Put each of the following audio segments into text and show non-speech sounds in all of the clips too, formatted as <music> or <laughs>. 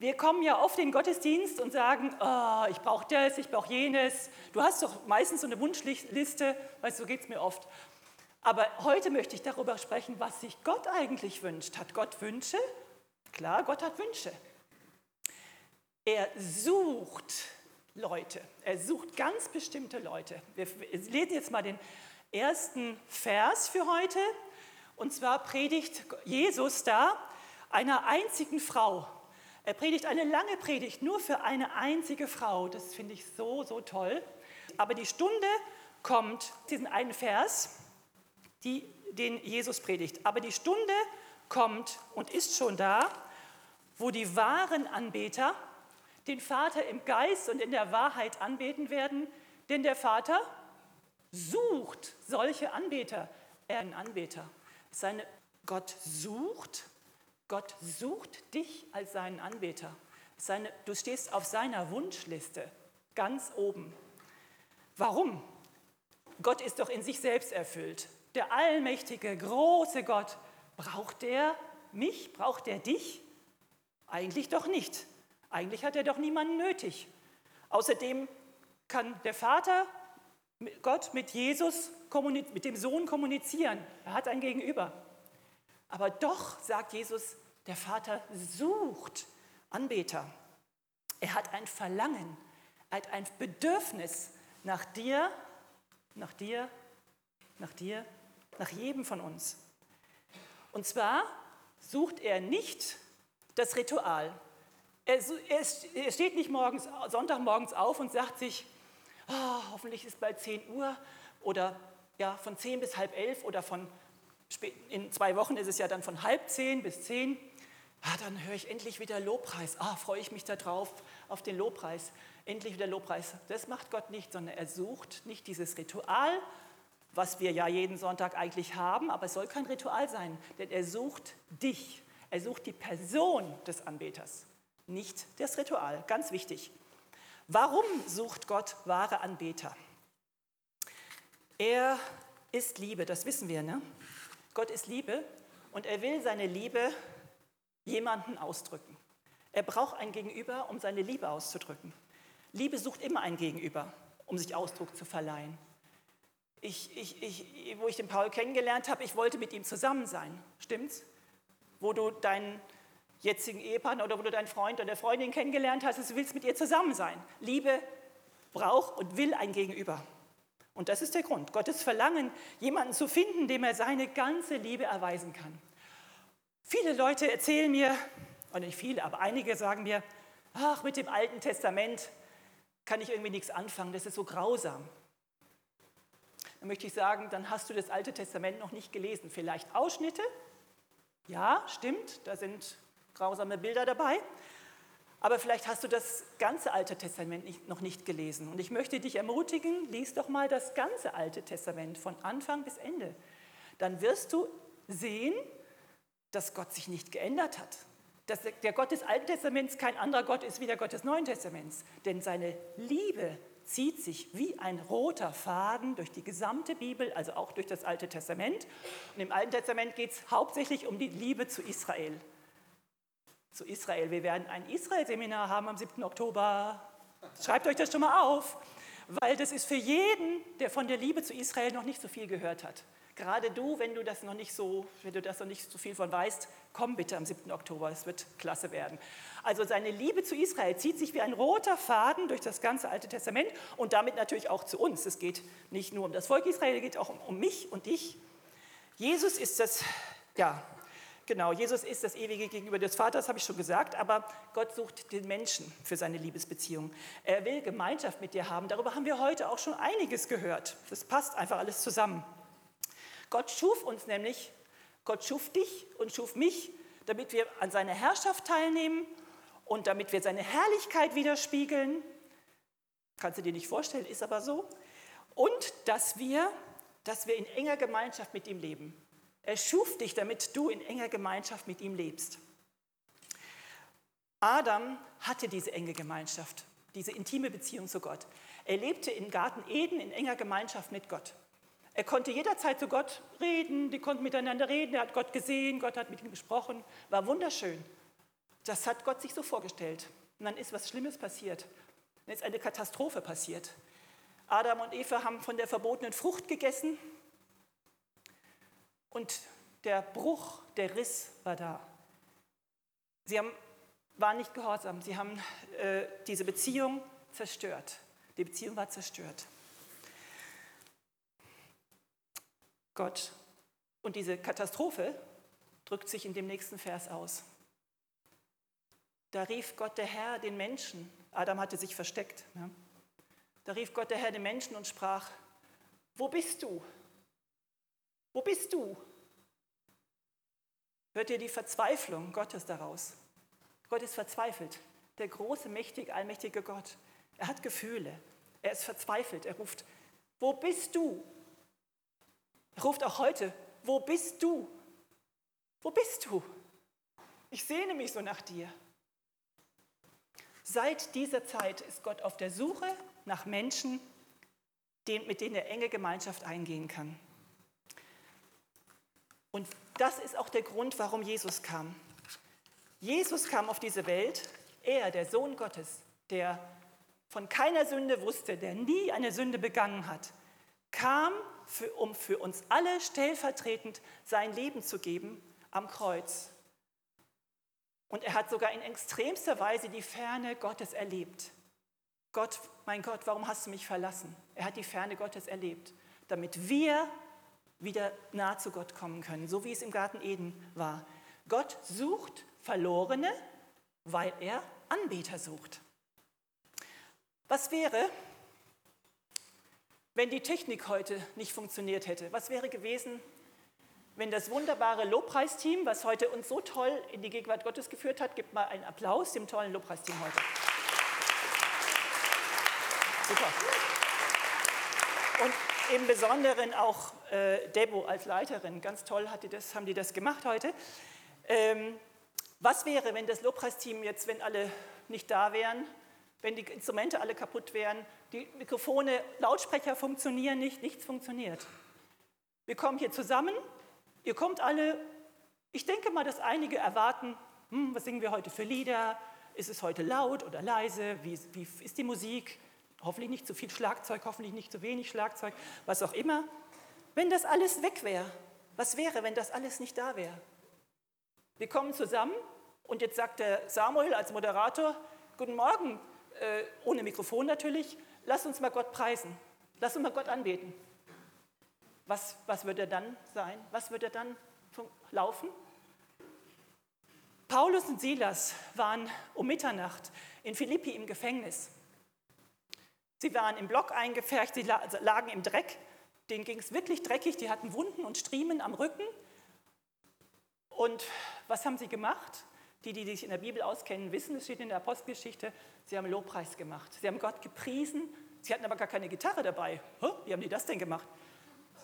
Wir kommen ja oft in den Gottesdienst und sagen, oh, ich brauche das, ich brauche jenes. Du hast doch meistens so eine Wunschliste, weißt du, so geht es mir oft. Aber heute möchte ich darüber sprechen, was sich Gott eigentlich wünscht. Hat Gott Wünsche? Klar, Gott hat Wünsche. Er sucht Leute. Er sucht ganz bestimmte Leute. Wir lesen jetzt mal den ersten Vers für heute. Und zwar predigt Jesus da einer einzigen Frau. Er predigt eine lange Predigt nur für eine einzige Frau. Das finde ich so, so toll. Aber die Stunde kommt, diesen einen Vers, die, den Jesus predigt. Aber die Stunde kommt und ist schon da, wo die wahren Anbeter den Vater im Geist und in der Wahrheit anbeten werden, denn der Vater sucht solche Anbeter. Er ist ein Anbeter. Seine Gott sucht, Gott sucht dich als seinen Anbeter. Seine, du stehst auf seiner Wunschliste ganz oben. Warum? Gott ist doch in sich selbst erfüllt. Der allmächtige, große Gott, braucht der mich? Braucht er dich? Eigentlich doch nicht. Eigentlich hat er doch niemanden nötig. Außerdem kann der Vater, Gott mit Jesus, mit dem Sohn kommunizieren. Er hat ein Gegenüber. Aber doch, sagt Jesus, der Vater sucht Anbeter. Er hat ein Verlangen, er hat ein Bedürfnis nach dir, nach dir, nach dir, nach jedem von uns. Und zwar sucht er nicht das Ritual. Er, er steht nicht morgens, Sonntagmorgens auf und sagt sich, oh, hoffentlich ist bald 10 Uhr oder ja, von 10 bis halb 11 oder von in zwei Wochen ist es ja dann von halb 10 bis 10. Ah, dann höre ich endlich wieder Lobpreis. Ah, freue ich mich darauf, auf den Lobpreis. Endlich wieder Lobpreis. Das macht Gott nicht, sondern er sucht nicht dieses Ritual, was wir ja jeden Sonntag eigentlich haben, aber es soll kein Ritual sein, denn er sucht dich. Er sucht die Person des Anbeters nicht das Ritual. Ganz wichtig. Warum sucht Gott wahre Anbeter? Er ist Liebe, das wissen wir. Ne? Gott ist Liebe und er will seine Liebe jemanden ausdrücken. Er braucht ein Gegenüber, um seine Liebe auszudrücken. Liebe sucht immer ein Gegenüber, um sich Ausdruck zu verleihen. Ich, ich, ich, wo ich den Paul kennengelernt habe, ich wollte mit ihm zusammen sein. Stimmt's? Wo du deinen jetzigen Ehepartner oder wo du deinen Freund oder Freundin kennengelernt hast, du willst mit ihr zusammen sein. Liebe braucht und will ein Gegenüber. Und das ist der Grund. Gottes Verlangen, jemanden zu finden, dem er seine ganze Liebe erweisen kann. Viele Leute erzählen mir, und nicht viele, aber einige sagen mir, ach, mit dem Alten Testament kann ich irgendwie nichts anfangen, das ist so grausam. Dann möchte ich sagen, dann hast du das Alte Testament noch nicht gelesen. Vielleicht Ausschnitte, ja, stimmt, da sind grausame Bilder dabei. Aber vielleicht hast du das ganze Alte Testament nicht, noch nicht gelesen. Und ich möchte dich ermutigen, lies doch mal das ganze Alte Testament von Anfang bis Ende. Dann wirst du sehen, dass Gott sich nicht geändert hat. Dass der Gott des Alten Testaments kein anderer Gott ist wie der Gott des Neuen Testaments. Denn seine Liebe zieht sich wie ein roter Faden durch die gesamte Bibel, also auch durch das Alte Testament. Und im Alten Testament geht es hauptsächlich um die Liebe zu Israel zu Israel. Wir werden ein Israel-Seminar haben am 7. Oktober. Schreibt euch das schon mal auf, weil das ist für jeden, der von der Liebe zu Israel noch nicht so viel gehört hat. Gerade du, wenn du das noch nicht so, wenn du das noch nicht so viel von weißt, komm bitte am 7. Oktober, es wird klasse werden. Also seine Liebe zu Israel zieht sich wie ein roter Faden durch das ganze Alte Testament und damit natürlich auch zu uns. Es geht nicht nur um das Volk Israel, es geht auch um, um mich und dich. Jesus ist das, ja, Genau, Jesus ist das ewige Gegenüber des Vaters, habe ich schon gesagt, aber Gott sucht den Menschen für seine Liebesbeziehung. Er will Gemeinschaft mit dir haben. Darüber haben wir heute auch schon einiges gehört. Das passt einfach alles zusammen. Gott schuf uns nämlich, Gott schuf dich und schuf mich, damit wir an seiner Herrschaft teilnehmen und damit wir seine Herrlichkeit widerspiegeln. Kannst du dir nicht vorstellen, ist aber so. Und dass wir, dass wir in enger Gemeinschaft mit ihm leben. Er schuf dich, damit du in enger Gemeinschaft mit ihm lebst. Adam hatte diese enge Gemeinschaft, diese intime Beziehung zu Gott. Er lebte im Garten Eden in enger Gemeinschaft mit Gott. Er konnte jederzeit zu Gott reden, die konnten miteinander reden, er hat Gott gesehen, Gott hat mit ihm gesprochen, war wunderschön. Das hat Gott sich so vorgestellt. Und dann ist was Schlimmes passiert. Dann ist eine Katastrophe passiert. Adam und Eva haben von der verbotenen Frucht gegessen und der Bruch, der Riss war da. Sie haben, waren nicht gehorsam, sie haben äh, diese Beziehung zerstört. Die Beziehung war zerstört. Gott. Und diese Katastrophe drückt sich in dem nächsten Vers aus. Da rief Gott der Herr den Menschen, Adam hatte sich versteckt, ne? da rief Gott der Herr den Menschen und sprach, wo bist du? Wo bist du? Hört ihr die Verzweiflung Gottes daraus? Gott ist verzweifelt. Der große, mächtige, allmächtige Gott. Er hat Gefühle. Er ist verzweifelt. Er ruft, wo bist du? Er ruft auch heute, wo bist du? Wo bist du? Ich sehne mich so nach dir. Seit dieser Zeit ist Gott auf der Suche nach Menschen, mit denen er enge Gemeinschaft eingehen kann. Und das ist auch der Grund, warum Jesus kam. Jesus kam auf diese Welt, er, der Sohn Gottes, der von keiner Sünde wusste, der nie eine Sünde begangen hat, kam, für, um für uns alle stellvertretend sein Leben zu geben am Kreuz. Und er hat sogar in extremster Weise die Ferne Gottes erlebt. Gott, mein Gott, warum hast du mich verlassen? Er hat die Ferne Gottes erlebt, damit wir wieder nah zu Gott kommen können, so wie es im Garten Eden war. Gott sucht Verlorene, weil er Anbeter sucht. Was wäre, wenn die Technik heute nicht funktioniert hätte? Was wäre gewesen, wenn das wunderbare Lobpreisteam, was heute uns so toll in die Gegenwart Gottes geführt hat, gibt mal einen Applaus dem tollen Lobpreisteam heute. Super. Und im Besonderen auch äh, Debo als Leiterin. Ganz toll das, haben die das gemacht heute. Ähm, was wäre, wenn das Lobpreisteam jetzt, wenn alle nicht da wären, wenn die Instrumente alle kaputt wären, die Mikrofone, Lautsprecher funktionieren nicht, nichts funktioniert. Wir kommen hier zusammen, ihr kommt alle, ich denke mal, dass einige erwarten, hm, was singen wir heute für Lieder, ist es heute laut oder leise, wie, wie ist die Musik, hoffentlich nicht zu viel Schlagzeug, hoffentlich nicht zu wenig Schlagzeug, was auch immer. Wenn das alles weg wäre, was wäre, wenn das alles nicht da wäre? Wir kommen zusammen und jetzt sagt der Samuel als Moderator, guten Morgen, äh, ohne Mikrofon natürlich, lass uns mal Gott preisen, lass uns mal Gott anbeten. Was, was wird er dann sein? Was wird er dann laufen? Paulus und Silas waren um Mitternacht in Philippi im Gefängnis. Sie waren im Block eingefärbt, sie also lagen im Dreck. Denen ging es wirklich dreckig, die hatten Wunden und Striemen am Rücken. Und was haben sie gemacht? Die, die sich in der Bibel auskennen, wissen, es steht in der Apostelgeschichte, sie haben Lobpreis gemacht. Sie haben Gott gepriesen, sie hatten aber gar keine Gitarre dabei. Wie haben die das denn gemacht?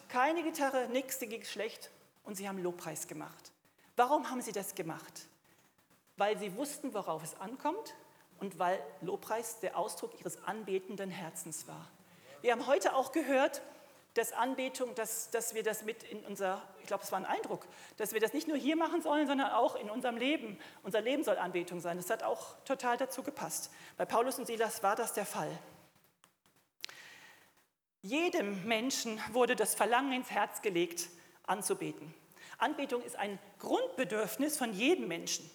Keine Gitarre, nichts, denen ging schlecht. Und sie haben Lobpreis gemacht. Warum haben sie das gemacht? Weil sie wussten, worauf es ankommt und weil Lobpreis der Ausdruck ihres anbetenden Herzens war. Wir haben heute auch gehört, dass Anbetung, dass, dass wir das mit in unser, ich glaube, es war ein Eindruck, dass wir das nicht nur hier machen sollen, sondern auch in unserem Leben. Unser Leben soll Anbetung sein. Das hat auch total dazu gepasst. Bei Paulus und Silas war das der Fall. Jedem Menschen wurde das Verlangen ins Herz gelegt, anzubeten. Anbetung ist ein Grundbedürfnis von jedem Menschen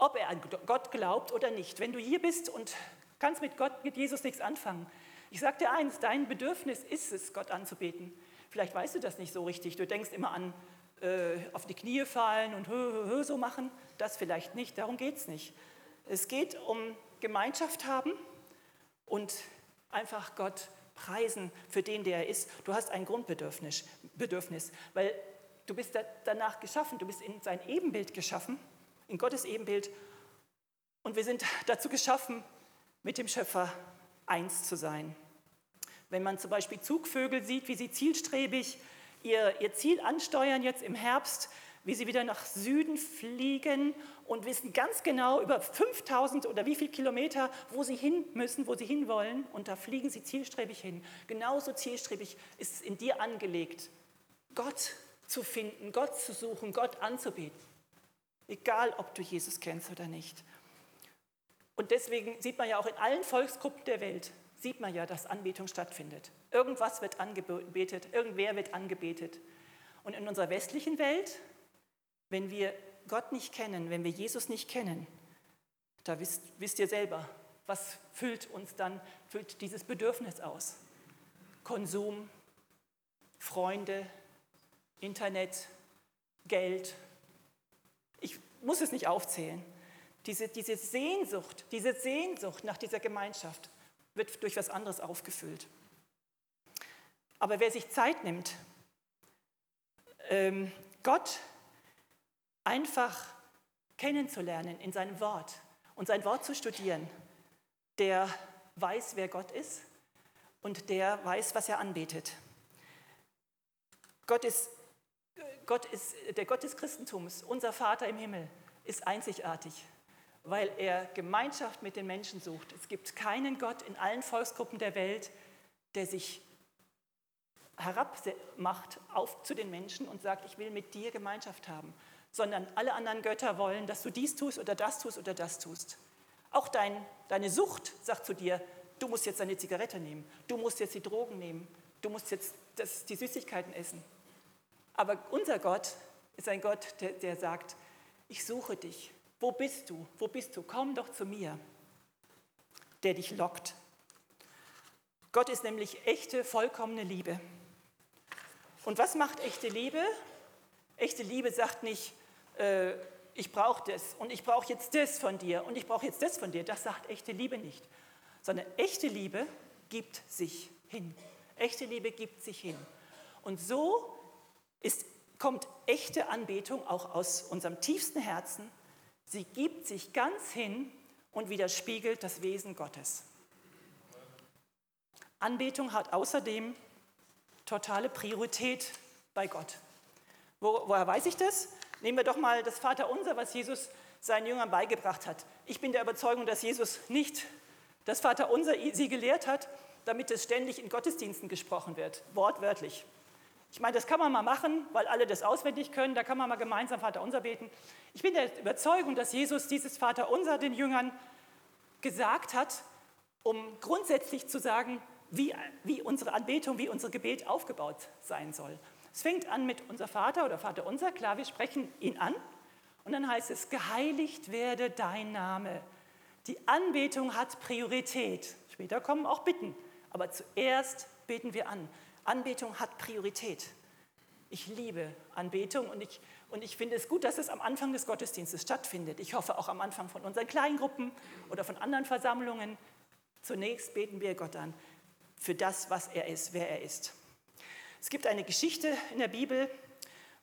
ob er an Gott glaubt oder nicht. Wenn du hier bist und kannst mit Gott, mit Jesus nichts anfangen, ich sage dir eins, dein Bedürfnis ist es, Gott anzubeten. Vielleicht weißt du das nicht so richtig. Du denkst immer an äh, auf die Knie fallen und hö, hö, hö, so machen. Das vielleicht nicht, darum geht es nicht. Es geht um Gemeinschaft haben und einfach Gott preisen für den, der er ist. Du hast ein Grundbedürfnis, Bedürfnis, weil du bist danach geschaffen, du bist in sein Ebenbild geschaffen in Gottes Ebenbild. Und wir sind dazu geschaffen, mit dem Schöpfer eins zu sein. Wenn man zum Beispiel Zugvögel sieht, wie sie zielstrebig ihr, ihr Ziel ansteuern jetzt im Herbst, wie sie wieder nach Süden fliegen und wissen ganz genau über 5000 oder wie viele Kilometer, wo sie hin müssen, wo sie hinwollen. Und da fliegen sie zielstrebig hin. Genauso zielstrebig ist es in dir angelegt, Gott zu finden, Gott zu suchen, Gott anzubeten. Egal, ob du Jesus kennst oder nicht. Und deswegen sieht man ja auch in allen Volksgruppen der Welt, sieht man ja, dass Anbetung stattfindet. Irgendwas wird angebetet, irgendwer wird angebetet. Und in unserer westlichen Welt, wenn wir Gott nicht kennen, wenn wir Jesus nicht kennen, da wisst, wisst ihr selber, was füllt uns dann, füllt dieses Bedürfnis aus. Konsum, Freunde, Internet, Geld. Muss es nicht aufzählen. Diese, diese Sehnsucht, diese Sehnsucht nach dieser Gemeinschaft wird durch was anderes aufgefüllt. Aber wer sich Zeit nimmt, ähm, Gott einfach kennenzulernen in seinem Wort und sein Wort zu studieren, der weiß, wer Gott ist und der weiß, was er anbetet. Gott ist, Gott ist, der Gott des Christentums, unser Vater im Himmel, ist einzigartig, weil er Gemeinschaft mit den Menschen sucht. Es gibt keinen Gott in allen Volksgruppen der Welt, der sich herabmacht auf zu den Menschen und sagt, ich will mit dir Gemeinschaft haben, sondern alle anderen Götter wollen, dass du dies tust oder das tust oder das tust. Auch dein, deine Sucht sagt zu dir, du musst jetzt deine Zigarette nehmen, du musst jetzt die Drogen nehmen, du musst jetzt das, die Süßigkeiten essen. Aber unser Gott ist ein Gott, der, der sagt, ich suche dich. Wo bist du? Wo bist du? Komm doch zu mir, der dich lockt. Gott ist nämlich echte, vollkommene Liebe. Und was macht echte Liebe? Echte Liebe sagt nicht, äh, ich brauche das und ich brauche jetzt das von dir und ich brauche jetzt das von dir. Das sagt echte Liebe nicht. Sondern echte Liebe gibt sich hin. Echte Liebe gibt sich hin. Und so ist, kommt echte Anbetung auch aus unserem tiefsten Herzen. Sie gibt sich ganz hin und widerspiegelt das Wesen Gottes. Anbetung hat außerdem totale Priorität bei Gott. Wo, woher weiß ich das? Nehmen wir doch mal das Vaterunser, was Jesus seinen Jüngern beigebracht hat. Ich bin der Überzeugung, dass Jesus nicht das Vaterunser sie gelehrt hat, damit es ständig in Gottesdiensten gesprochen wird, wortwörtlich. Ich meine, das kann man mal machen, weil alle das auswendig können. Da kann man mal gemeinsam Vaterunser beten. Ich bin der Überzeugung, dass Jesus dieses Vaterunser den Jüngern gesagt hat, um grundsätzlich zu sagen, wie, wie unsere Anbetung, wie unser Gebet aufgebaut sein soll. Es fängt an mit unser Vater oder Vater unser, klar, wir sprechen ihn an. Und dann heißt es, geheiligt werde dein Name. Die Anbetung hat Priorität. Später kommen auch Bitten. Aber zuerst beten wir an. Anbetung hat Priorität. Ich liebe Anbetung und ich, und ich finde es gut, dass es am Anfang des Gottesdienstes stattfindet. Ich hoffe auch am Anfang von unseren Kleingruppen oder von anderen Versammlungen. Zunächst beten wir Gott an für das, was er ist, wer er ist. Es gibt eine Geschichte in der Bibel,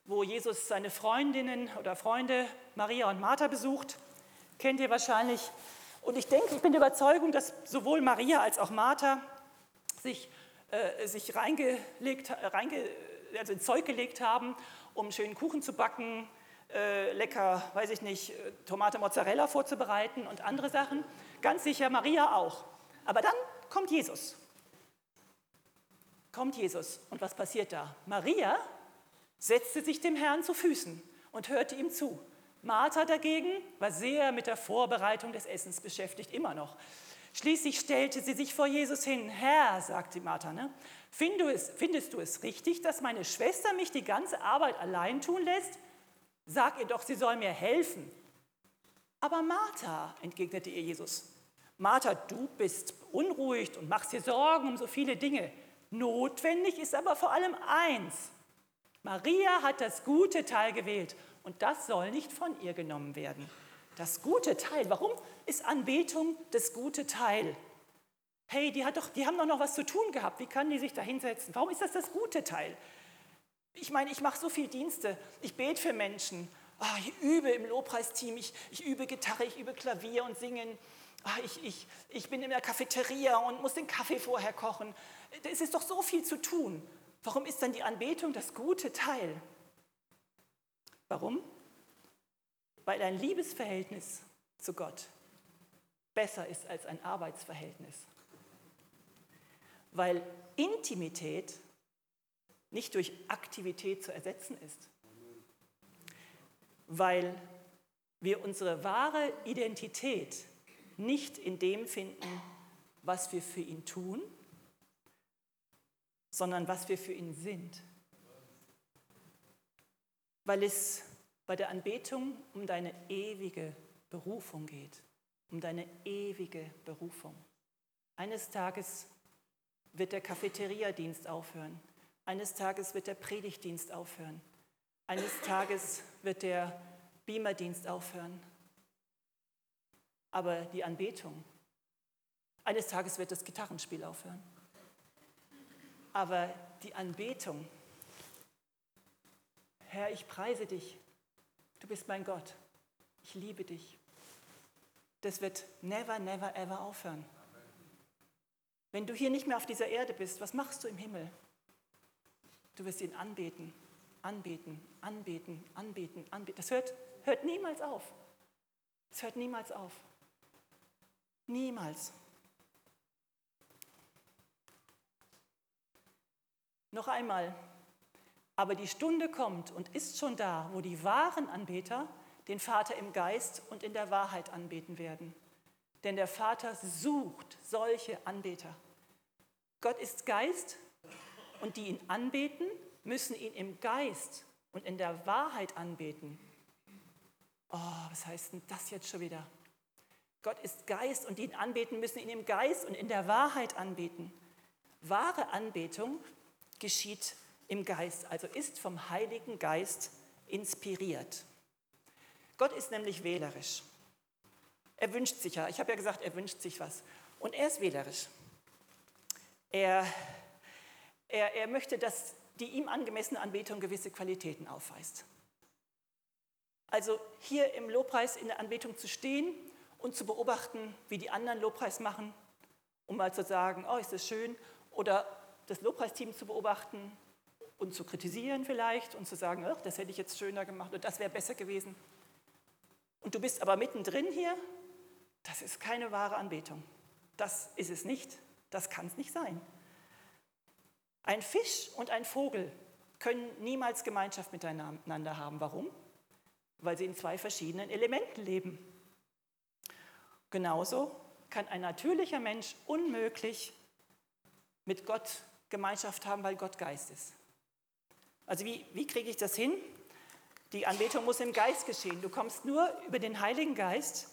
wo Jesus seine Freundinnen oder Freunde Maria und Martha besucht. Kennt ihr wahrscheinlich. Und ich denke, ich bin der Überzeugung, dass sowohl Maria als auch Martha sich, äh, sich reingelegt, reinge, also ins Zeug gelegt haben, um schönen Kuchen zu backen, äh, lecker, weiß ich nicht, Tomate Mozzarella vorzubereiten und andere Sachen. Ganz sicher Maria auch. Aber dann kommt Jesus kommt Jesus. Und was passiert da? Maria setzte sich dem Herrn zu Füßen und hörte ihm zu. Martha dagegen war sehr mit der Vorbereitung des Essens beschäftigt, immer noch. Schließlich stellte sie sich vor Jesus hin. Herr, sagte Martha, ne, findest, du es, findest du es richtig, dass meine Schwester mich die ganze Arbeit allein tun lässt? Sag ihr doch, sie soll mir helfen. Aber Martha, entgegnete ihr Jesus, Martha, du bist unruhig und machst dir Sorgen um so viele Dinge. Notwendig ist aber vor allem eins. Maria hat das gute Teil gewählt und das soll nicht von ihr genommen werden. Das gute Teil, warum ist Anbetung das gute Teil? Hey, die, doch, die haben doch noch was zu tun gehabt. Wie kann die sich da hinsetzen? Warum ist das das gute Teil? Ich meine, ich mache so viele Dienste. Ich bete für Menschen. Oh, ich übe im Lobpreisteam. Ich, ich übe Gitarre, ich übe Klavier und Singen. Oh, ich, ich, ich bin in der Cafeteria und muss den Kaffee vorher kochen. Es ist doch so viel zu tun. Warum ist dann die Anbetung das gute Teil? Warum? Weil ein Liebesverhältnis zu Gott besser ist als ein Arbeitsverhältnis. Weil Intimität nicht durch Aktivität zu ersetzen ist. Weil wir unsere wahre Identität nicht in dem finden, was wir für ihn tun, sondern was wir für ihn sind. Weil es bei der Anbetung um deine ewige Berufung geht, um deine ewige Berufung. Eines Tages wird der Cafeteria-Dienst aufhören. Eines Tages wird der Predigtdienst aufhören. Eines Tages wird der Beamerdienst aufhören. Aber die Anbetung, eines Tages wird das Gitarrenspiel aufhören. Aber die Anbetung, Herr, ich preise dich, du bist mein Gott, ich liebe dich. Das wird never, never, ever aufhören. Wenn du hier nicht mehr auf dieser Erde bist, was machst du im Himmel? Du wirst ihn anbeten, anbeten, anbeten, anbeten, anbeten. Das hört, hört niemals auf. Es hört niemals auf. Niemals. Noch einmal. Aber die Stunde kommt und ist schon da, wo die wahren Anbeter den Vater im Geist und in der Wahrheit anbeten werden. Denn der Vater sucht solche Anbeter. Gott ist Geist und die ihn anbeten, müssen ihn im Geist und in der Wahrheit anbeten. Oh, was heißt denn das jetzt schon wieder? Gott ist Geist und die ihn anbeten, müssen ihn im Geist und in der Wahrheit anbeten. Wahre Anbetung geschieht im Geist, also ist vom Heiligen Geist inspiriert. Gott ist nämlich wählerisch. Er wünscht sich ja, ich habe ja gesagt, er wünscht sich was. Und er ist wählerisch. Er, er, er möchte, dass die ihm angemessene Anbetung gewisse Qualitäten aufweist. Also hier im Lobpreis in der Anbetung zu stehen und zu beobachten, wie die anderen Lobpreis machen, um mal zu sagen, oh, ist das schön, oder das Lobpreisteam zu beobachten und zu kritisieren vielleicht und zu sagen, oh, das hätte ich jetzt schöner gemacht und das wäre besser gewesen. Und du bist aber mittendrin hier, das ist keine wahre Anbetung. Das ist es nicht. Das kann es nicht sein. Ein Fisch und ein Vogel können niemals Gemeinschaft miteinander haben. Warum? Weil sie in zwei verschiedenen Elementen leben. Genauso kann ein natürlicher Mensch unmöglich mit Gott Gemeinschaft haben, weil Gott Geist ist. Also wie, wie kriege ich das hin? Die Anbetung muss im Geist geschehen. Du kommst nur über den Heiligen Geist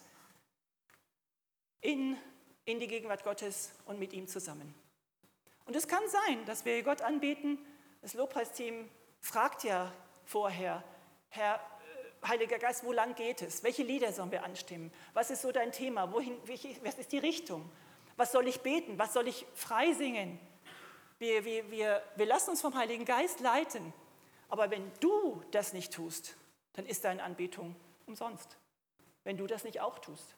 in in die Gegenwart Gottes und mit ihm zusammen. Und es kann sein, dass wir Gott anbeten. Das Lobpreisteam fragt ja vorher, Herr, äh, Heiliger Geist, wo lang geht es? Welche Lieder sollen wir anstimmen? Was ist so dein Thema? Wohin, was ist die Richtung? Was soll ich beten? Was soll ich frei singen? Wir, wir, wir, wir lassen uns vom Heiligen Geist leiten. Aber wenn du das nicht tust, dann ist deine Anbetung umsonst. Wenn du das nicht auch tust.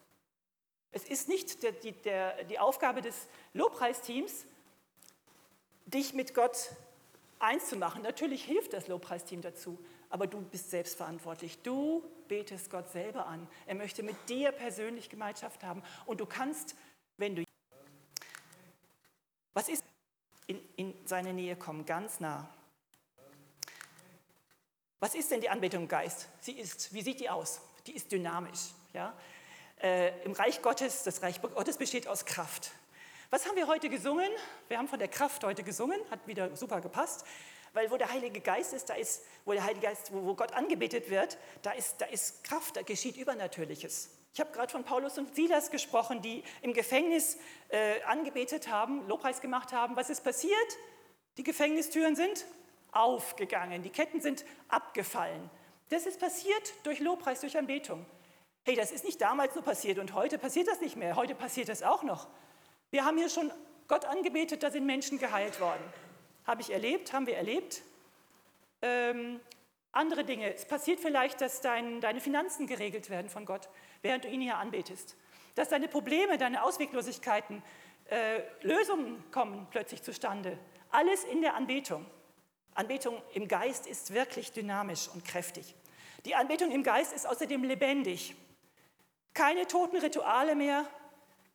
Es ist nicht der, die, der, die Aufgabe des Lobpreisteams, dich mit Gott eins zu machen. Natürlich hilft das Lobpreisteam dazu, aber du bist selbst verantwortlich. Du betest Gott selber an. Er möchte mit dir persönlich Gemeinschaft haben. Und du kannst, wenn du... Was ist in, in seine Nähe kommen, ganz nah? Was ist denn die Anbetung im Geist? Sie ist, wie sieht die aus? Die ist dynamisch. Ja? Äh, Im Reich Gottes, das Reich Gottes besteht aus Kraft. Was haben wir heute gesungen? Wir haben von der Kraft heute gesungen, hat wieder super gepasst, weil wo der Heilige Geist ist, da ist, wo der Heilige Geist, wo, wo Gott angebetet wird, da ist, da ist Kraft, da geschieht Übernatürliches. Ich habe gerade von Paulus und Silas gesprochen, die im Gefängnis äh, angebetet haben, Lobpreis gemacht haben. Was ist passiert? Die Gefängnistüren sind aufgegangen, die Ketten sind abgefallen. Das ist passiert durch Lobpreis, durch Anbetung. Hey, das ist nicht damals nur passiert und heute passiert das nicht mehr. Heute passiert das auch noch. Wir haben hier schon Gott angebetet, da sind Menschen geheilt worden. Habe ich erlebt, haben wir erlebt. Ähm, andere Dinge. Es passiert vielleicht, dass dein, deine Finanzen geregelt werden von Gott, während du ihn hier anbetest. Dass deine Probleme, deine Ausweglosigkeiten, äh, Lösungen kommen plötzlich zustande. Alles in der Anbetung. Anbetung im Geist ist wirklich dynamisch und kräftig. Die Anbetung im Geist ist außerdem lebendig. Keine toten Rituale mehr,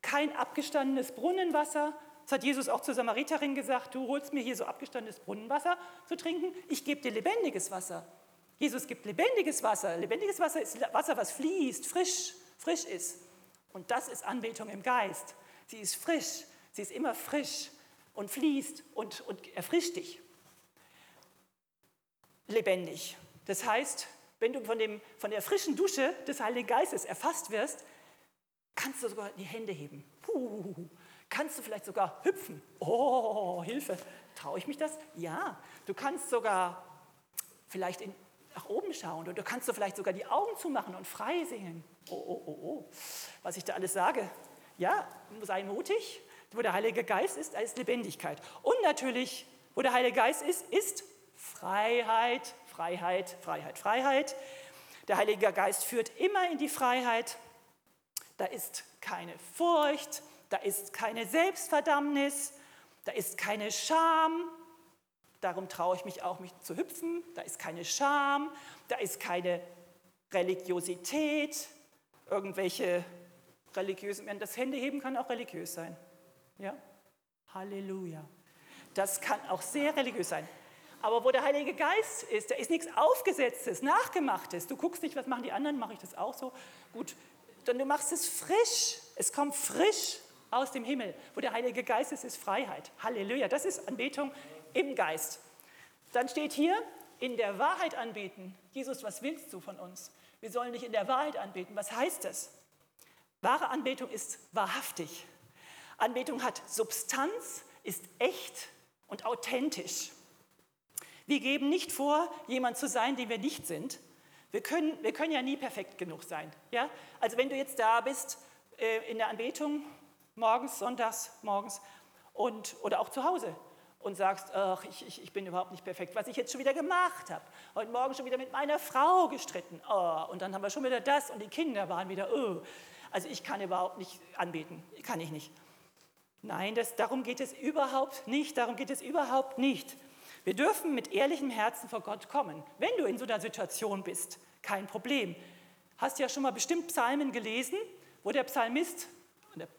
kein abgestandenes Brunnenwasser. Das hat Jesus auch zur Samariterin gesagt, du holst mir hier so abgestandenes Brunnenwasser zu trinken, ich gebe dir lebendiges Wasser. Jesus gibt lebendiges Wasser. Lebendiges Wasser ist Wasser, was fließt, frisch, frisch ist. Und das ist Anbetung im Geist. Sie ist frisch, sie ist immer frisch und fließt und, und erfrischt dich. Lebendig. Das heißt, wenn du von, dem, von der frischen Dusche des Heiligen Geistes erfasst wirst, kannst du sogar die Hände heben. Puh, kannst du vielleicht sogar hüpfen. Oh, Hilfe. Traue ich mich das? Ja. Du kannst sogar vielleicht in, nach oben schauen oder du kannst du vielleicht sogar die Augen zumachen und frei singen. Oh, oh, oh, oh. Was ich da alles sage. Ja, sei mutig. Wo der Heilige Geist ist, da ist Lebendigkeit. Und natürlich, wo der Heilige Geist ist, ist Freiheit, Freiheit, Freiheit, Freiheit. Der Heilige Geist führt immer in die Freiheit. Da ist keine Furcht, da ist keine Selbstverdammnis, da ist keine Scham. Darum traue ich mich auch, mich zu hüpfen. Da ist keine Scham, da ist keine Religiosität, irgendwelche religiösen, das Händeheben kann auch religiös sein. Ja? Halleluja. Das kann auch sehr religiös sein. Aber wo der Heilige Geist ist, da ist nichts Aufgesetztes, Nachgemachtes. Du guckst nicht, was machen die anderen, mache ich das auch so. Gut, dann du machst es frisch. Es kommt frisch aus dem Himmel. Wo der Heilige Geist ist, ist Freiheit. Halleluja. Das ist Anbetung im Geist. Dann steht hier, in der Wahrheit anbeten. Jesus, was willst du von uns? Wir sollen dich in der Wahrheit anbeten. Was heißt das? Wahre Anbetung ist wahrhaftig. Anbetung hat Substanz, ist echt und authentisch. Wir geben nicht vor, jemand zu sein, den wir nicht sind. Wir können, wir können ja nie perfekt genug sein. Ja? Also wenn du jetzt da bist äh, in der Anbetung, morgens, sonntags, morgens und, oder auch zu Hause und sagst, ach, ich, ich, ich bin überhaupt nicht perfekt, was ich jetzt schon wieder gemacht habe. Heute Morgen schon wieder mit meiner Frau gestritten. Oh, und dann haben wir schon wieder das und die Kinder waren wieder, oh. Also ich kann überhaupt nicht anbeten, kann ich nicht. Nein, das, darum geht es überhaupt nicht, darum geht es überhaupt nicht. Wir dürfen mit ehrlichem Herzen vor Gott kommen. Wenn du in so einer Situation bist, kein Problem. Hast ja schon mal bestimmt Psalmen gelesen, wo der Psalmist,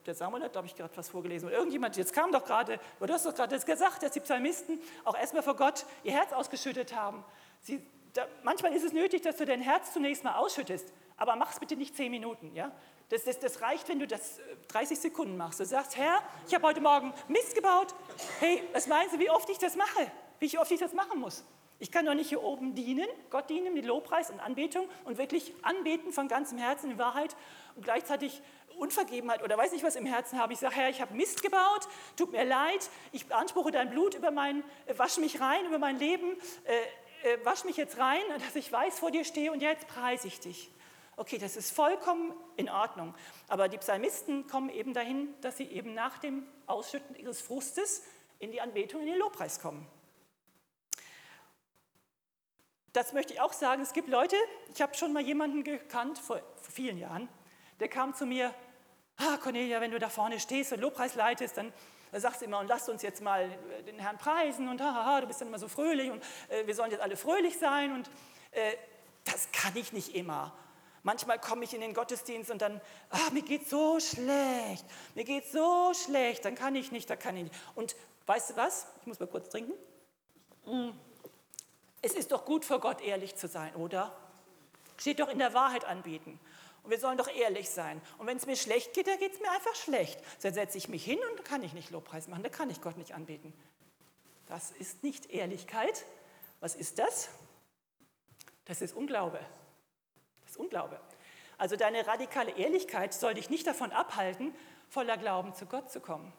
der, Samuel hat, glaube ich, gerade was vorgelesen, oder irgendjemand, jetzt kam doch gerade, du hast doch gerade gesagt, dass die Psalmisten auch erstmal vor Gott ihr Herz ausgeschüttet haben. Sie, da, manchmal ist es nötig, dass du dein Herz zunächst mal ausschüttest, aber mach es bitte nicht zehn Minuten. Ja? Das, das, das, reicht, wenn du das 30 äh, Sekunden machst. Du sagst, Herr, ich habe heute Morgen Mist gebaut. Hey, was meinst du, wie oft ich das mache? Wie oft ich das machen muss? Ich kann doch nicht hier oben dienen, Gott dienen mit Lobpreis und Anbetung und wirklich anbeten von ganzem Herzen in Wahrheit und gleichzeitig Unvergebenheit oder weiß nicht was im Herzen habe. Ich sage, Herr, ich habe Mist gebaut, tut mir leid, ich beanspruche dein Blut über mein, äh, wasch mich rein über mein Leben, äh, äh, wasch mich jetzt rein, dass ich weiß, vor dir stehe und jetzt preise ich dich. Okay, das ist vollkommen in Ordnung. Aber die Psalmisten kommen eben dahin, dass sie eben nach dem Ausschütten ihres Frustes in die Anbetung, in den Lobpreis kommen. Das möchte ich auch sagen. Es gibt Leute, ich habe schon mal jemanden gekannt vor, vor vielen Jahren, der kam zu mir, ah Cornelia, wenn du da vorne stehst und Lobpreis leitest, dann sagst du immer, und lasst uns jetzt mal den Herrn preisen und haha, du bist dann immer so fröhlich und äh, wir sollen jetzt alle fröhlich sein und äh, das kann ich nicht immer. Manchmal komme ich in den Gottesdienst und dann, ah, mir geht so schlecht, mir geht so schlecht, dann kann ich nicht, da kann ich nicht. Und weißt du was? Ich muss mal kurz trinken. Mm. Es ist doch gut für Gott, ehrlich zu sein, oder? Steht doch in der Wahrheit anbieten. Und wir sollen doch ehrlich sein. Und wenn es mir schlecht geht, dann geht es mir einfach schlecht. Dann setze ich mich hin und dann kann ich nicht Lobpreis machen, dann kann ich Gott nicht anbeten. Das ist nicht Ehrlichkeit. Was ist das? Das ist Unglaube ist Unglaube. Also deine radikale Ehrlichkeit soll dich nicht davon abhalten, voller Glauben zu Gott zu kommen.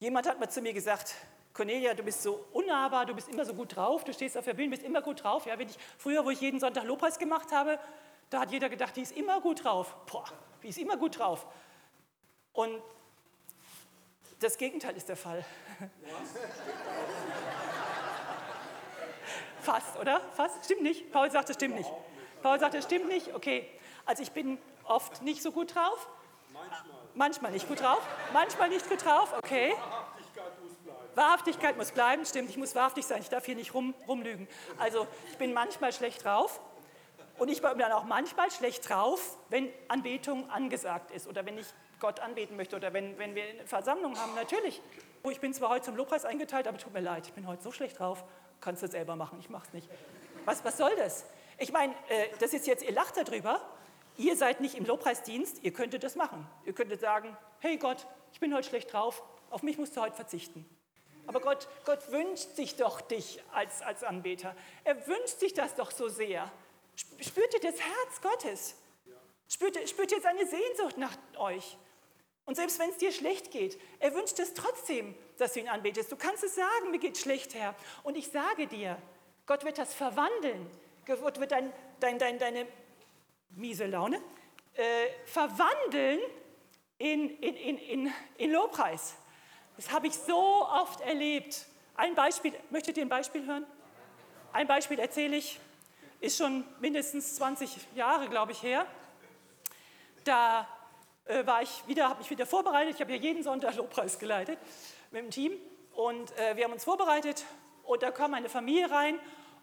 Jemand hat mal zu mir gesagt, Cornelia, du bist so unnahbar, du bist immer so gut drauf, du stehst auf der Bühne, bist immer gut drauf. Ja, wenn ich, früher, wo ich jeden Sonntag Lobpreis gemacht habe, da hat jeder gedacht, die ist immer gut drauf. Boah, die ist immer gut drauf. Und das Gegenteil ist der Fall. <laughs> Fast, oder? Fast? Stimmt nicht? Paul sagt, das stimmt nicht. Paul sagt, das stimmt nicht. Okay, also ich bin oft nicht so gut drauf. Manchmal. Manchmal nicht gut drauf. Manchmal nicht gut drauf, okay. Wahrhaftigkeit muss bleiben. Stimmt. Ich muss wahrhaftig sein. Ich darf hier nicht rum, rumlügen. Also ich bin manchmal schlecht drauf. Und ich bin dann auch manchmal schlecht drauf, wenn Anbetung angesagt ist oder wenn ich Gott anbeten möchte oder wenn, wenn wir eine Versammlung haben. Natürlich. Oh, ich bin zwar heute zum Lobpreis eingeteilt, aber tut mir leid, ich bin heute so schlecht drauf. Kannst du selber machen, ich mach's nicht. Was, was soll das? Ich meine, äh, das ist jetzt, ihr lacht darüber. Ihr seid nicht im Lobpreisdienst, ihr könntet das machen. Ihr könntet sagen, hey Gott, ich bin heute schlecht drauf, auf mich musst du heute verzichten. Aber Gott, Gott wünscht sich doch dich als, als Anbeter. Er wünscht sich das doch so sehr. Spürt ihr das Herz Gottes? Spürt, spürt ihr seine Sehnsucht nach euch? Und selbst wenn es dir schlecht geht, er wünscht es trotzdem, dass du ihn anbetest. Du kannst es sagen, mir geht schlecht, Herr. Und ich sage dir, Gott wird das verwandeln. Gott wird dein, dein, dein, deine miese Laune äh, verwandeln in, in, in, in, in Lobpreis. Das habe ich so oft erlebt. Ein Beispiel, möchtet ihr ein Beispiel hören? Ein Beispiel erzähle ich, ist schon mindestens 20 Jahre, glaube ich, her. Da äh, war ich wieder, habe mich wieder vorbereitet. Ich habe ja jeden Sonntag <laughs> Lobpreis geleitet mit dem Team. Und äh, wir haben uns vorbereitet und da kam eine Familie rein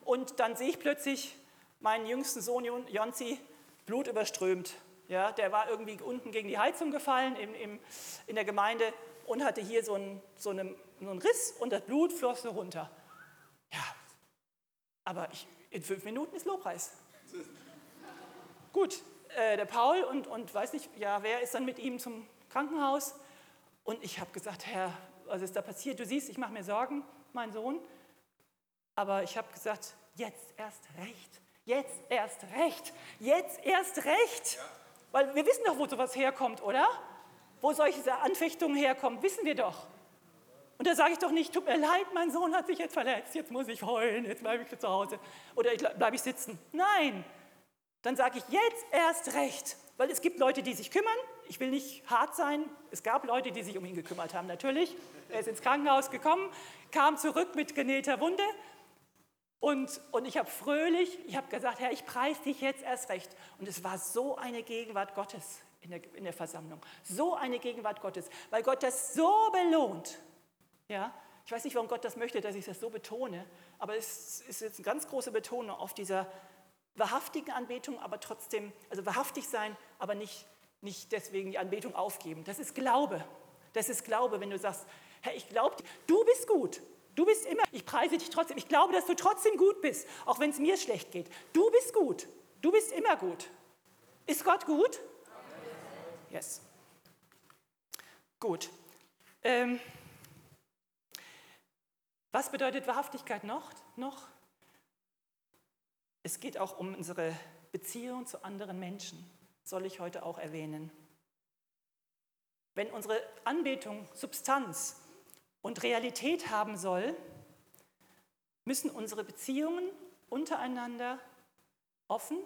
und dann sehe ich plötzlich meinen jüngsten Sohn Jonzi blutüberströmt. Ja, der war irgendwie unten gegen die Heizung gefallen im, im, in der Gemeinde und hatte hier so einen, so, einen, so einen Riss und das Blut floss runter. Ja, aber ich, in fünf Minuten ist Lobpreis. <laughs> Gut, äh, der Paul und, und weiß nicht, ja, wer ist dann mit ihm zum Krankenhaus? Und ich habe gesagt, Herr, was ist da passiert? Du siehst, ich mache mir Sorgen, mein Sohn. Aber ich habe gesagt, jetzt erst recht. Jetzt erst recht. Jetzt erst recht. Ja. Weil wir wissen doch, wo sowas herkommt, oder? Wo solche Anfechtungen herkommen, wissen wir doch. Und da sage ich doch nicht, tut mir leid, mein Sohn hat sich jetzt verletzt, jetzt muss ich heulen, jetzt bleibe ich zu Hause oder bleibe ich sitzen. Nein, dann sage ich jetzt erst recht, weil es gibt Leute, die sich kümmern. Ich will nicht hart sein. Es gab Leute, die sich um ihn gekümmert haben, natürlich. Er ist ins Krankenhaus gekommen, kam zurück mit genähter Wunde. Und, und ich habe fröhlich, ich habe gesagt, Herr, ich preise dich jetzt erst recht. Und es war so eine Gegenwart Gottes in der, in der Versammlung. So eine Gegenwart Gottes, weil Gott das so belohnt. Ja? Ich weiß nicht, warum Gott das möchte, dass ich das so betone, aber es ist jetzt eine ganz große Betonung auf dieser wahrhaftigen Anbetung, aber trotzdem, also wahrhaftig sein, aber nicht, nicht deswegen die Anbetung aufgeben. Das ist Glaube. Das ist Glaube, wenn du sagst, Herr, ich glaube, du bist gut. Du bist immer, ich preise dich trotzdem. Ich glaube, dass du trotzdem gut bist, auch wenn es mir schlecht geht. Du bist gut. Du bist immer gut. Ist Gott gut? Yes. Gut. Ähm, was bedeutet Wahrhaftigkeit noch? noch? Es geht auch um unsere Beziehung zu anderen Menschen, soll ich heute auch erwähnen. Wenn unsere Anbetung Substanz und Realität haben soll, müssen unsere Beziehungen untereinander offen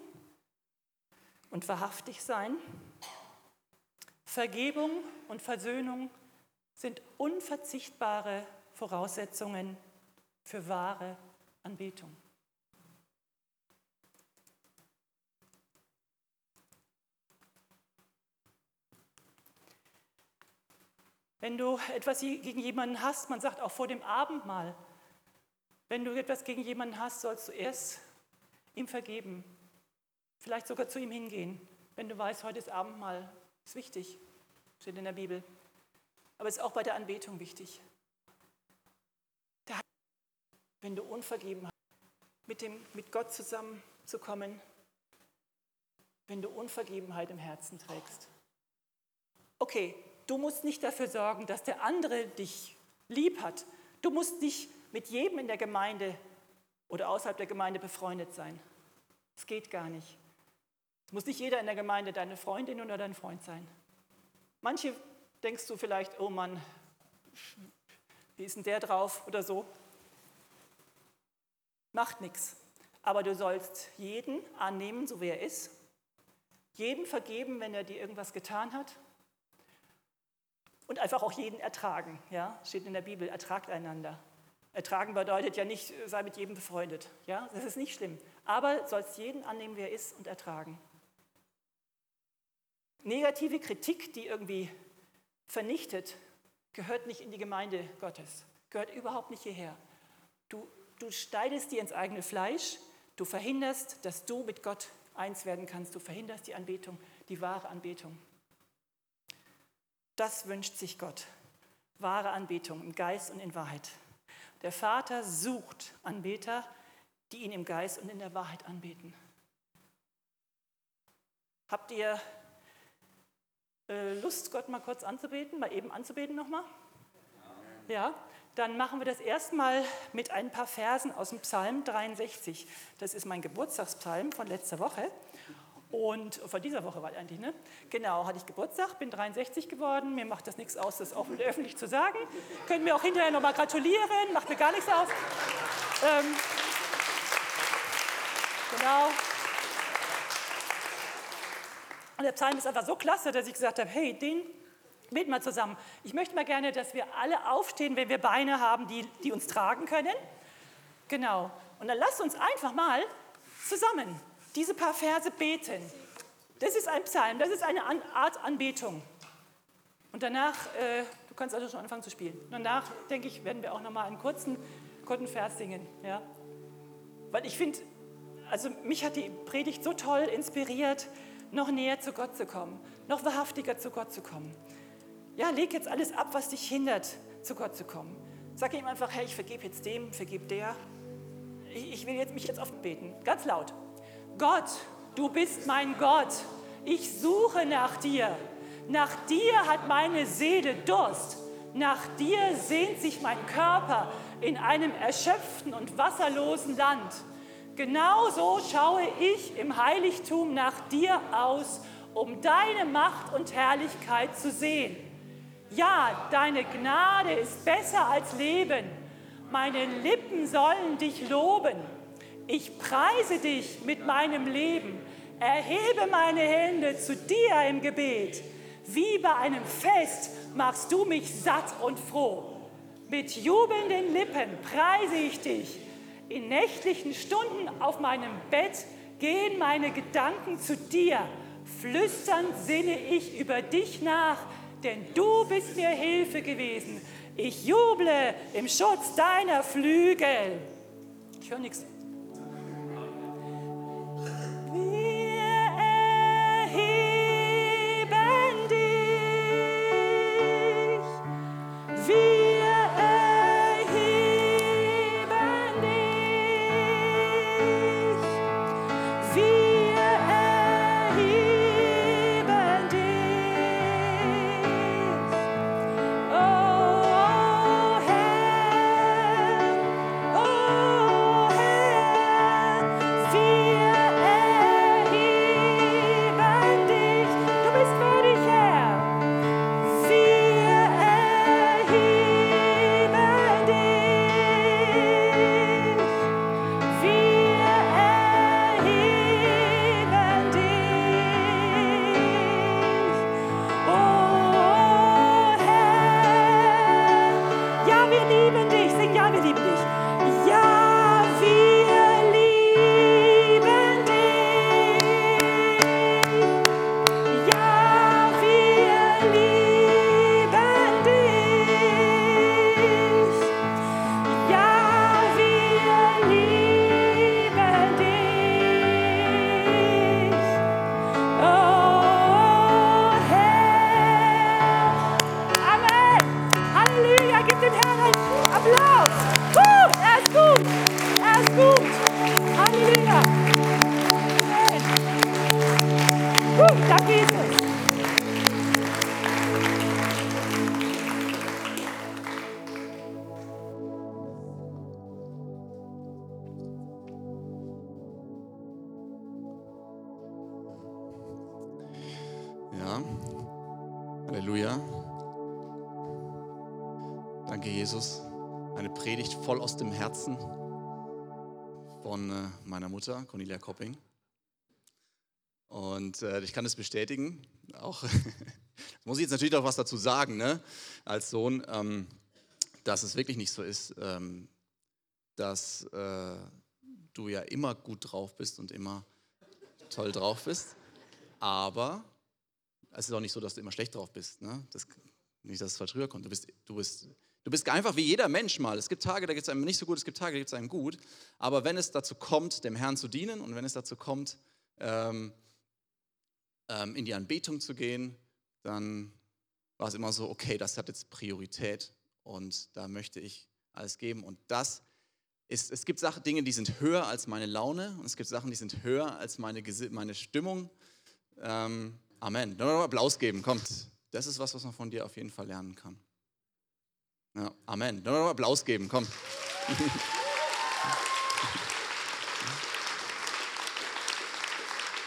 und wahrhaftig sein. Vergebung und Versöhnung sind unverzichtbare Voraussetzungen für wahre Anbetung. Wenn du etwas gegen jemanden hast, man sagt auch vor dem Abendmahl, wenn du etwas gegen jemanden hast, sollst du erst ihm vergeben. Vielleicht sogar zu ihm hingehen, wenn du weißt, heute ist Abendmahl. Ist wichtig, steht in der Bibel. Aber es ist auch bei der Anbetung wichtig. Wenn du unvergeben hast, mit, dem, mit Gott zusammenzukommen, wenn du Unvergebenheit im Herzen trägst. Okay, Du musst nicht dafür sorgen, dass der andere dich lieb hat. Du musst nicht mit jedem in der Gemeinde oder außerhalb der Gemeinde befreundet sein. Es geht gar nicht. Es muss nicht jeder in der Gemeinde deine Freundin oder dein Freund sein. Manche denkst du vielleicht, oh Mann, wie ist denn der drauf oder so. Macht nichts. Aber du sollst jeden annehmen, so wie er ist. Jeden vergeben, wenn er dir irgendwas getan hat. Und einfach auch jeden ertragen. Ja? Steht in der Bibel, ertragt einander. Ertragen bedeutet ja nicht, sei mit jedem befreundet. Ja? Das ist nicht schlimm. Aber sollst jeden annehmen, wie er ist und ertragen. Negative Kritik, die irgendwie vernichtet, gehört nicht in die Gemeinde Gottes. Gehört überhaupt nicht hierher. Du, du schneidest dir ins eigene Fleisch. Du verhinderst, dass du mit Gott eins werden kannst. Du verhinderst die Anbetung, die wahre Anbetung. Das wünscht sich Gott. Wahre Anbetung im Geist und in Wahrheit. Der Vater sucht Anbeter, die ihn im Geist und in der Wahrheit anbeten. Habt ihr Lust, Gott mal kurz anzubeten, mal eben anzubeten nochmal? Ja, dann machen wir das erstmal mit ein paar Versen aus dem Psalm 63. Das ist mein Geburtstagspsalm von letzter Woche. Und von dieser Woche war eigentlich, ne? Genau, hatte ich Geburtstag, bin 63 geworden. Mir macht das nichts aus, das auch <laughs> öffentlich zu sagen. Können mir auch hinterher nochmal gratulieren, macht mir gar nichts aus. Ähm, genau. Und der Psalm ist einfach so klasse, dass ich gesagt habe, hey, den beten wir zusammen. Ich möchte mal gerne, dass wir alle aufstehen, wenn wir Beine haben, die, die uns tragen können. Genau. Und dann lasst uns einfach mal zusammen diese paar Verse beten. Das ist ein Psalm, das ist eine Art Anbetung. Und danach, äh, du kannst also schon anfangen zu spielen. Danach, denke ich, werden wir auch nochmal einen kurzen, kurzen Vers singen. Ja? Weil ich finde, also mich hat die Predigt so toll inspiriert, noch näher zu Gott zu kommen, noch wahrhaftiger zu Gott zu kommen. Ja, leg jetzt alles ab, was dich hindert, zu Gott zu kommen. Sag ihm einfach, hey, ich vergebe jetzt dem, vergib der. Ich, ich will jetzt mich jetzt oft beten, ganz laut. Gott, du bist mein Gott. Ich suche nach dir. Nach dir hat meine Seele Durst. Nach dir sehnt sich mein Körper in einem erschöpften und wasserlosen Land. Genauso schaue ich im Heiligtum nach dir aus, um deine Macht und Herrlichkeit zu sehen. Ja, deine Gnade ist besser als Leben. Meine Lippen sollen dich loben. Ich preise dich mit meinem Leben, erhebe meine Hände zu dir im Gebet. Wie bei einem Fest machst du mich satt und froh. Mit jubelnden Lippen preise ich dich. In nächtlichen Stunden auf meinem Bett gehen meine Gedanken zu dir. Flüsternd sinne ich über dich nach, denn du bist mir Hilfe gewesen. Ich juble im Schutz deiner Flügel. Ich höre nichts. Herzen von äh, meiner Mutter, Cornelia Kopping. Und äh, ich kann es bestätigen, auch <laughs> muss ich jetzt natürlich auch was dazu sagen, ne, als Sohn, ähm, dass es wirklich nicht so ist, ähm, dass äh, du ja immer gut drauf bist und immer toll drauf bist. Aber es ist auch nicht so, dass du immer schlecht drauf bist. Ne? Das, nicht, dass es falsch rüberkommt. Du bist, du bist Du bist einfach wie jeder Mensch mal. Es gibt Tage, da geht es einem nicht so gut, es gibt Tage, da geht es einem gut. Aber wenn es dazu kommt, dem Herrn zu dienen und wenn es dazu kommt, ähm, ähm, in die Anbetung zu gehen, dann war es immer so, okay, das hat jetzt Priorität und da möchte ich alles geben. Und das ist, es gibt Sachen, Dinge, die sind höher als meine Laune und es gibt Sachen, die sind höher als meine, meine Stimmung. Ähm, Amen. Applaus geben, kommt. Das ist was, was man von dir auf jeden Fall lernen kann. Ja, Amen. Dann noch Applaus geben, kommt.